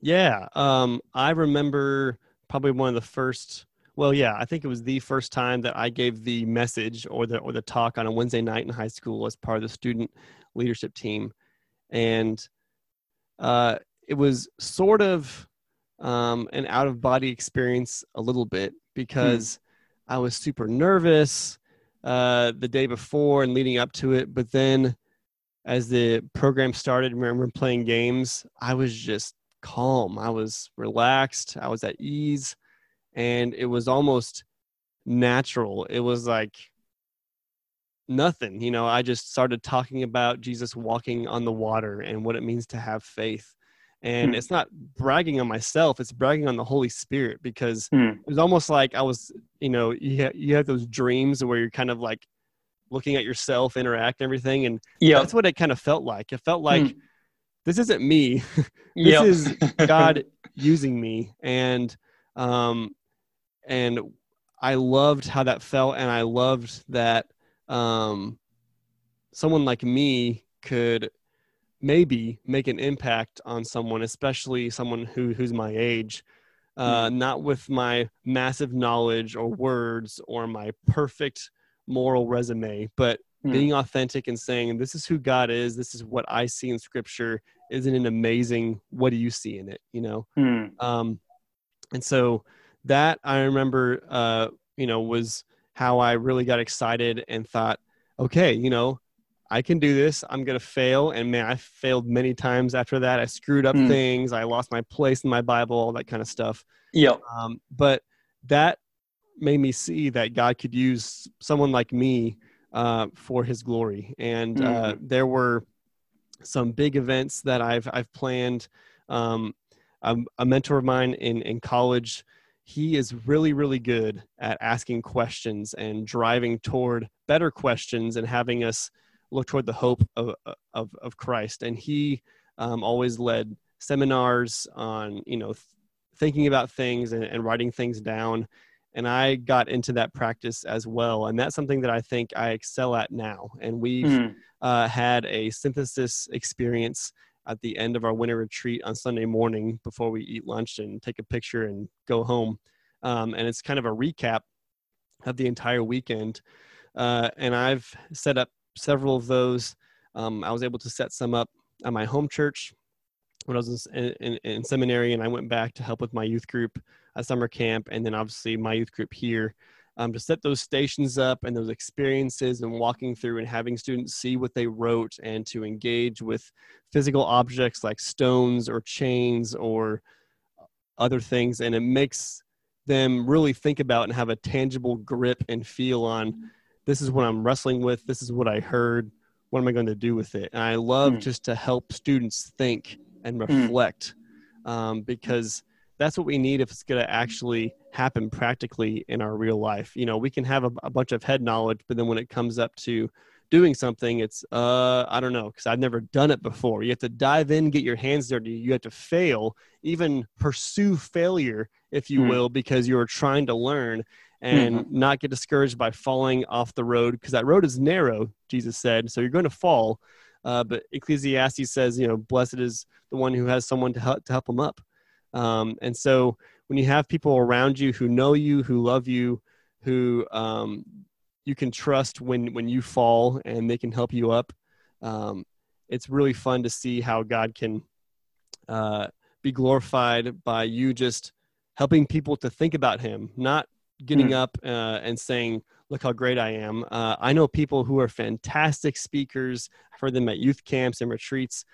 yeah um, i remember probably one of the first well yeah i think it was the first time that i gave the message or the or the talk on a wednesday night in high school as part of the student leadership team and uh, it was sort of um, an out of body experience a little bit because mm I was super nervous uh, the day before and leading up to it. But then as the program started, remember playing games, I was just calm. I was relaxed. I was at ease. And it was almost natural. It was like nothing. You know, I just started talking about Jesus walking on the water and what it means to have faith and hmm. it's not bragging on myself it's bragging on the holy spirit because hmm. it was almost like i was you know you have, you have those dreams where you're kind of like looking at yourself interact and everything and yeah that's what it kind of felt like it felt like hmm. this isn't me this yep. is god using me and um and i loved how that felt and i loved that um someone like me could maybe make an impact on someone especially someone who who's my age uh, mm. not with my massive knowledge or words or my perfect moral resume but mm. being authentic and saying this is who god is this is what i see in scripture isn't it amazing what do you see in it you know mm. um, and so that i remember uh, you know was how i really got excited and thought okay you know i can do this. I'm gonna fail. And man i failed many times after that. I screwed up mm. things. I lost my place in my bible all that kind of stuff. Yeah um, but that made me see that god could use someone like me uh, for his glory. And mm. uh, there were some big events that I've I've planned. Um, a, a mentor of mine in in college, he is really really good at asking questions and driving toward better questions and having us look toward the hope of of, of Christ. And he um, always led seminars on you know th- thinking about things and, and writing things down and I got into that practice as well. And that's something that I think I excel at now. And we've mm. uh, had a synthesis experience at the end of our winter retreat on Sunday morning before we eat lunch and take a picture and go home. Um, and it's kind of a recap of the entire weekend. Uh, and I've set up several of those. Um, I was able to set some up at my home church when I was in, in, in, seminary, and I went back to help with my youth group at summer camp, and then obviously my youth group here. Um, to set those stations up and those experiences and walking through and having students see what they wrote and to engage with physical objects like stones or chains or other things and it makes them really think about and have a tangible grip and feel on this is what i'm wrestling with this is what i heard what am i going to do with it and i love mm. just to help students think and hmm. reflect mm. um, because that's what we need if it's going to actually happen practically in our real life you know we can have a, a bunch of head knowledge but then when it comes up to doing something it's uh i don't know because i've never done it before you have to dive in get your hands dirty you have to fail even pursue failure if you mm. will because you're trying to learn and mm-hmm. not get discouraged by falling off the road because that road is narrow jesus said so you're going to fall uh, but Ecclesiastes says, you know, blessed is the one who has someone to help, to help them up. Um, and so when you have people around you who know you, who love you, who um, you can trust when, when you fall and they can help you up, um, it's really fun to see how God can uh, be glorified by you just helping people to think about Him, not getting mm. up uh, and saying, look how great I am. Uh, I know people who are fantastic speakers. I've heard them at youth camps and retreats.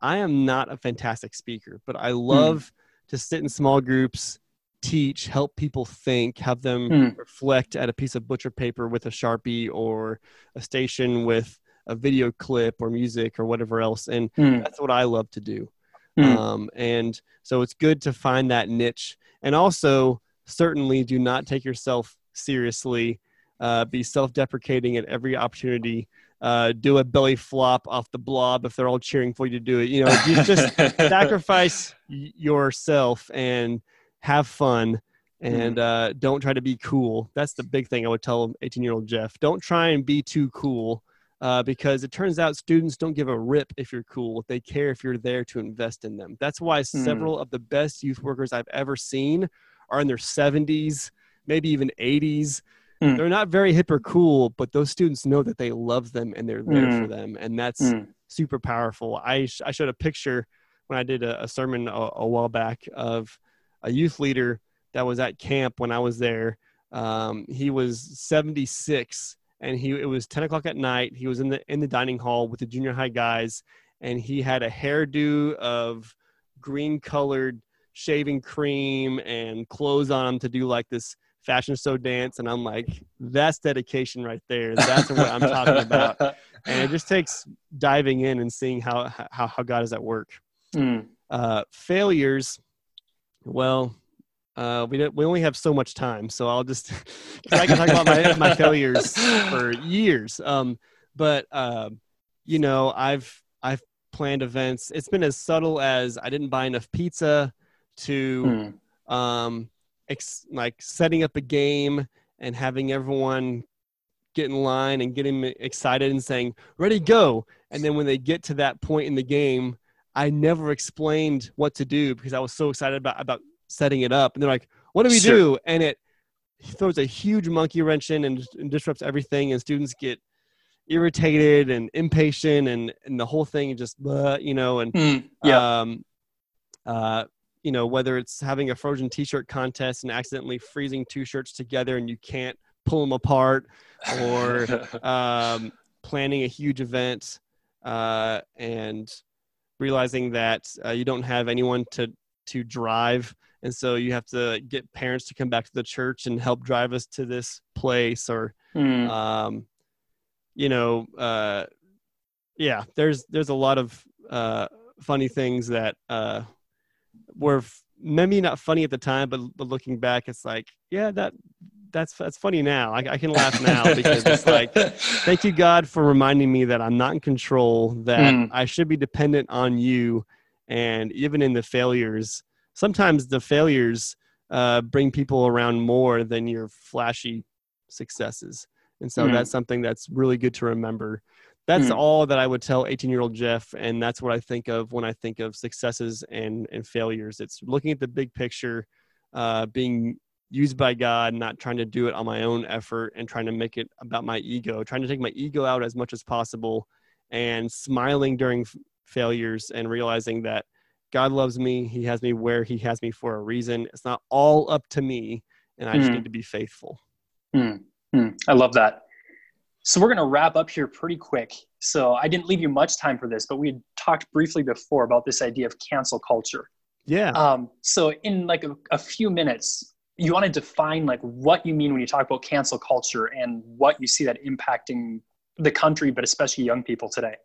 I am not a fantastic speaker, but I hmm. love mm. To sit in small groups, teach, help people think, have them mm. reflect at a piece of butcher paper with a Sharpie or a station with a video clip or music or whatever else. And mm. that's what I love to do. Hmm. Um, and so it's good to find that niche. And also, certainly do not take yourself seriously uh, be self-deprecating at every opportunity uh, do a belly flop off the blob if they're all cheering for you to do it. You know you just sacrifice yourself and have fun and mm-hmm. uh, don't try to be cool. That's the big thing i would tell 18 year old jeff. Don't try and be too cool uh, because it turns out students don't give a rip if you're cool. They care if you're there to invest in them. That's why mm. several of the best youth workers i've ever seen are in their 70s maybe even 80s Mm. They're not very hip or cool, but those students know that they love them and they're there mm. for them, and that's mm. super powerful. I sh- I showed a picture when I did a, a sermon a, a, while back of a youth leader that was at camp when I was there. Um, he was 76, and he it was 10 o'clock at night. He was in the in the dining hall with the junior high guys, and he had a hairdo of green colored shaving cream and clothes on him to do like this fashion show dance and i'm like that's dedication right there. That's what i'm talking about. And it just takes diving in and seeing how how, how god is at work. Mm. uh, failures well uh, we, we only have so much time so i'll just i can talk about my, my failures for years. Um, but uh, you know i've i've planned events. It's been as subtle as i didn't buy enough pizza to mm. um, ex- like setting up a game and having everyone get in line and getting excited and saying ready go and then when they get to that point in the game i never explained what to do because i was so excited about about setting it up and they're like what do we sure. do and it throws a huge monkey wrench in and, and disrupts everything and students get irritated and impatient and and the whole thing just uh, you know and mm, yeah. um uh you know whether it's having a frozen t-shirt contest and accidentally freezing two shirts together and you can't pull them apart or um, planning a huge event uh, and realizing that uh, you don't have anyone to to drive and so you have to get parents to come back to the church and help drive us to this place or mm. um, you know uh, yeah there's there's a lot of uh, funny things that uh, were f- maybe not funny at the time but, but looking back it's like yeah that that's that's funny now I, I can laugh now because it's like thank you god for reminding me that i'm not in control that mm. i should be dependent on you and even in the failures sometimes the failures uh, bring people around more than your flashy successes. And so mm. that's something that's really good to remember. That's mm. all that I would tell 18 year old Jeff. And that's what I think of when I think of successes and, and failures. It's looking at the big picture, uh, being used by God, not trying to do it on my own effort and trying to make it about my ego, trying to take my ego out as much as possible and smiling during f- failures and realizing that God loves me. He has me where He has me for a reason. It's not all up to me, and I mm. just need to be faithful. Mm. Mm. I love that. So we're going to wrap up here pretty quick. So I didn't leave you much time for this, but we talked briefly before about this idea of cancel culture. Yeah. Um, so in like a, a few minutes, you want to define like what you mean when you talk about cancel culture and what you see that impacting the country, but especially young people today.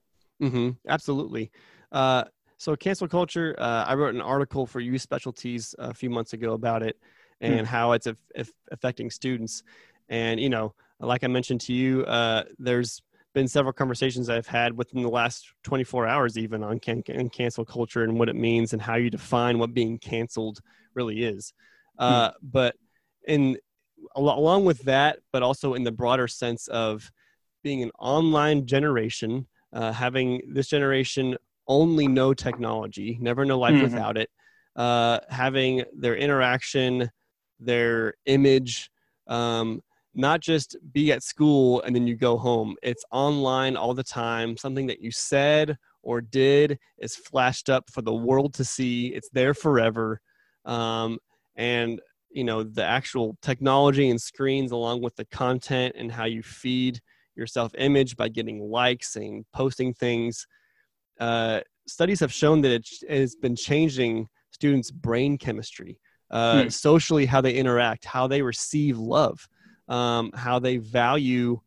Mm-hmm. Absolutely. Uh, so cancel culture, uh, I wrote an article for Youth Specialties a few months ago about it and mm. how it's affecting students. And you know, like I mentioned to you, uh, there's been several conversations I've had within the last 24 hours, even on can- cancel culture and what it means and how you define what being canceled really is. Uh, mm. But in along with that, but also in the broader sense of being an online generation, uh, having this generation only know technology, never know life mm-hmm. without it, uh, having their interaction, their image, um, not just be at school and then you go home. It's online all the time. Something that you said or did is flashed up for the world to see. It's there forever. Um, and you know the actual technology and screens along with the content and how you feed your self image by getting likes and posting things uh, studies have shown that it has been changing students' brain chemistry, uh, hmm. socially, how they interact, how they receive love, um, how they value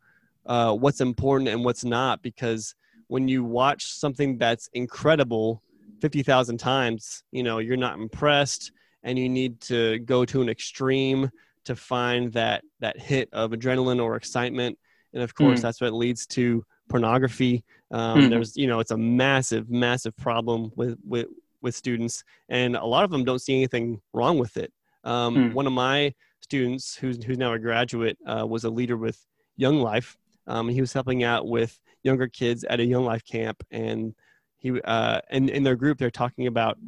uh, what's important and what's not. Because when you watch something that's incredible 50,000 times, you know, you're not impressed and you need to go to an extreme to find that, that hit of adrenaline or excitement. And of course, hmm. that's what leads to pornography. Um, mm. There's, you know, it's a massive, massive problem with, with, with students, and a lot of them don't see anything wrong with it. Um, mm. One of my students, who's, who's now a graduate, uh, was a leader with Young Life. Um, he was helping out with younger kids at a Young Life camp, and he, uh, and in their group, they're talking about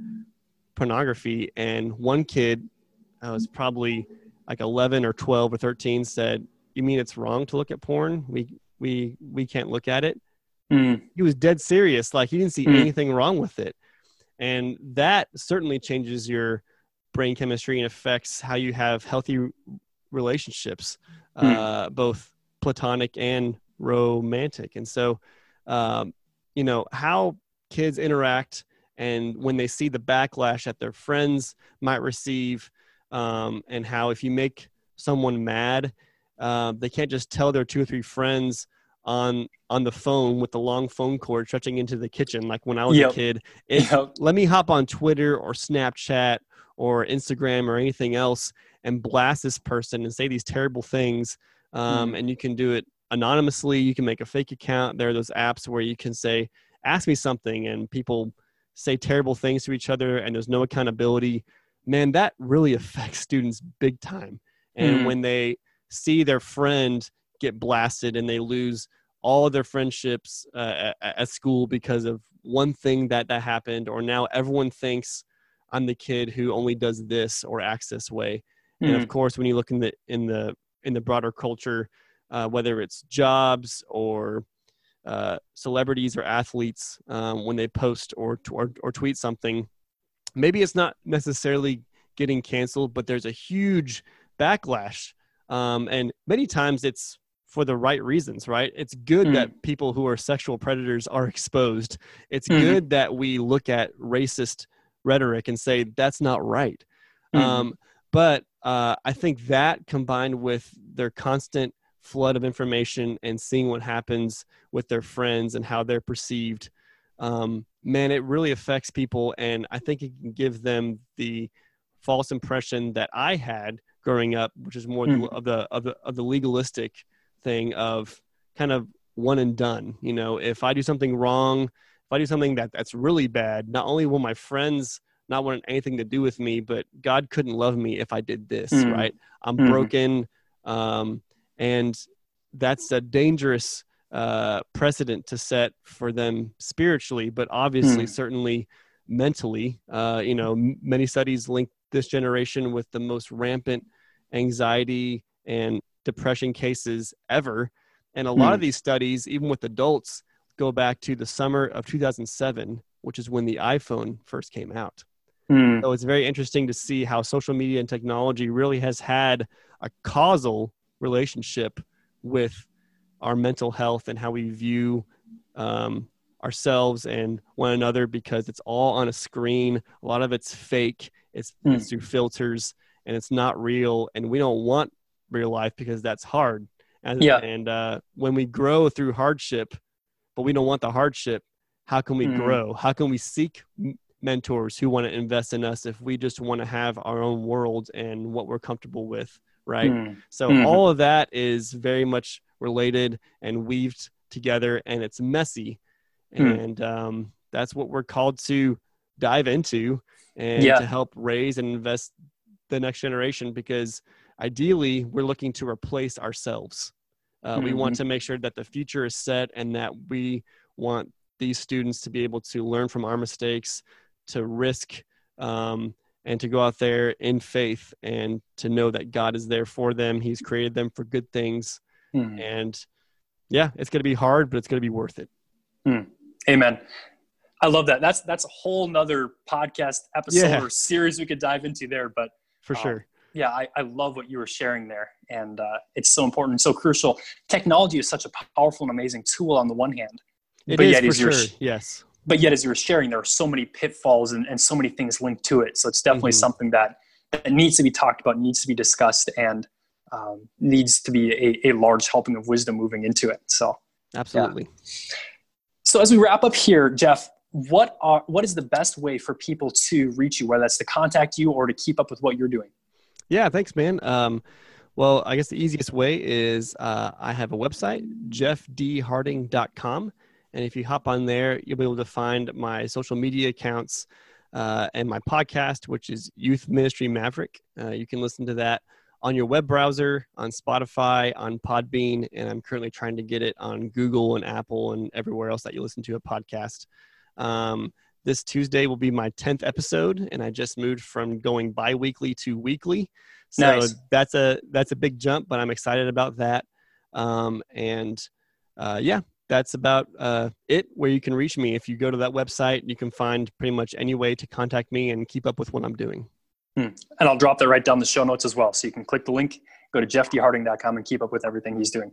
pornography. And one kid uh, was probably like 11 or 12 or 13 said, "You mean it's wrong to look at porn? We we we can't look at it mm. he was dead serious like he didn't see mm. anything wrong with it and that certainly changes your brain chemistry and affects how you have healthy relationships mm. uh, both platonic and romantic and so um, you know how kids interact and when they see the backlash that their friends might receive um, and how if you make someone mad uh, they can't just tell their two or three friends on on the phone with the long phone cord stretching into the kitchen like when i was yep. a kid yep. let me hop on twitter or snapchat or instagram or anything else and blast this person and say these terrible things um, mm. and you can do it anonymously you can make a fake account there are those apps where you can say ask me something and people say terrible things to each other and there's no accountability man, that really affects students big time. And mm. when they see their friend get blasted and they lose all of their friendships uh, at, at school because of one thing that that happened, or now everyone thinks I'm the kid who only does this or acts this way. Mm. And of hmm. course, when you look in the in the in the broader culture, uh, whether it's jobs or uh, celebrities or athletes, um, when they post or, or or tweet something, maybe it's not necessarily getting canceled, but there's a huge backlash. Um, and many times it's for the right reasons, right? It's good mm. that people who are sexual predators are exposed. It's mm. good that we look at racist rhetoric and say that's not right. Mm. Um, but uh, I think that combined with their constant flood of information and seeing what happens with their friends and how they're perceived um, man, it really affects people. And I think it can give them the false impression that I had growing up, which is more mm. of the of the of the legalistic thing of kind of one and done. You know, if I do something wrong, if I do something that that's really bad, not only will my friends not want anything to do with me, but God couldn't love me if I did this. Mm. Right? I'm mm. broken, um, and that's a dangerous uh, precedent to set for them spiritually, but obviously, hmm. certainly mentally. Uh, you know, m- many studies link this generation with the most rampant anxiety and depression cases ever. And a lot of hmm. these studies, even with adults, go back to the summer of 2007, which is when the iPhone first came out. Hmm. So it's very interesting to see how social media and technology really has had a causal relationship with our mental health and how we view um, ourselves and one another because it's all on a screen. A lot of it's fake. It's, mm. it's through filters and it's not real. And we don't want real life because that's hard. And, yeah. and uh, when we grow through hardship, but we don't want the hardship, how can we mm. grow? How can we seek mentors who want to invest in us if we just want to have our own world and what we're comfortable with? Right. Mm. So mm-hmm. all of that is very much related and weaved together and it's messy hmm. and um, that's what we're called to dive into and yeah. to help raise and invest the next generation because ideally we're looking to replace ourselves uh, mm-hmm. we want mm-hmm. to make sure that the future is set and that we want these students to be able to learn from our mistakes to risk um, and to go out there in faith and to know that god is there for them he's created them for good things Mm. And yeah, it's going to be hard, but it's going to be worth it. Mm. Amen. I love that. That's that's a whole nother podcast episode yeah. or series we could dive into there. But for um, sure, yeah, I, I love what you were sharing there, and uh, it's so important, and so crucial. Technology is such a powerful and amazing tool on the one hand, it but is yet for sure. Yes, but yet as you were sharing, there are so many pitfalls and, and so many things linked to it. So it's definitely mm-hmm. something that that needs to be talked about, needs to be discussed, and um, needs to be a, a, large helping of wisdom moving into it. So, absolutely. Yeah. So, as we wrap up here, Jeff, what are what is the best way for people to reach you, whether that's to contact you or to keep up with what you're doing? Yeah, thanks, man. Um, well, I guess the easiest way is uh, I have a website, jeffdharding.com. And if you hop on there, you'll be able to find my social media accounts uh, and my podcast, which is Youth Ministry Maverick. Uh, you can listen to that on your web browser, on Spotify, on Podbean, and I'm currently trying to get it on Google and Apple and everywhere else that you listen to a podcast. Um, this Tuesday will be my 10th episode, and I just moved from going bi-weekly to weekly. So nice. that's a that's a big jump, but I'm excited about that. Um, and uh, yeah, that's about uh, it. Where you can reach me, if you go to that website, you can find pretty much any way to contact me and keep up with what I'm doing. Hmm. And I'll drop that right down the show notes as well. So you can click the link, go to jeffdharding.com and keep up with everything he's doing.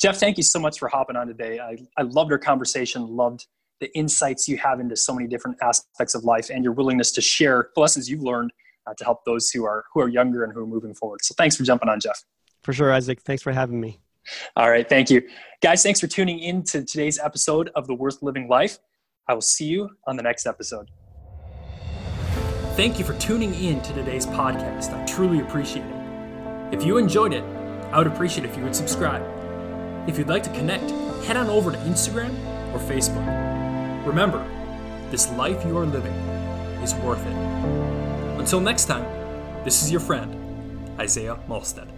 Jeff, thank you so much for hopping on today. I, I loved our conversation, loved the insights you have into so many different aspects of life and your willingness to share the lessons you've learned uh, to help those who are who are younger and who are moving forward. So thanks for jumping on, Jeff. For sure, Isaac. Thanks for having me. All right, thank you. Guys, thanks for tuning in to today's episode of The Worth Living Life. I will see you on the next episode. Thank you for tuning in to today's podcast. I truly appreciate it. If you enjoyed it, I would appreciate if you would subscribe. If you'd like to connect, head on over to Instagram or Facebook. Remember, this life you are living is worth it. Until next time, this is your friend, Isaiah Malstead.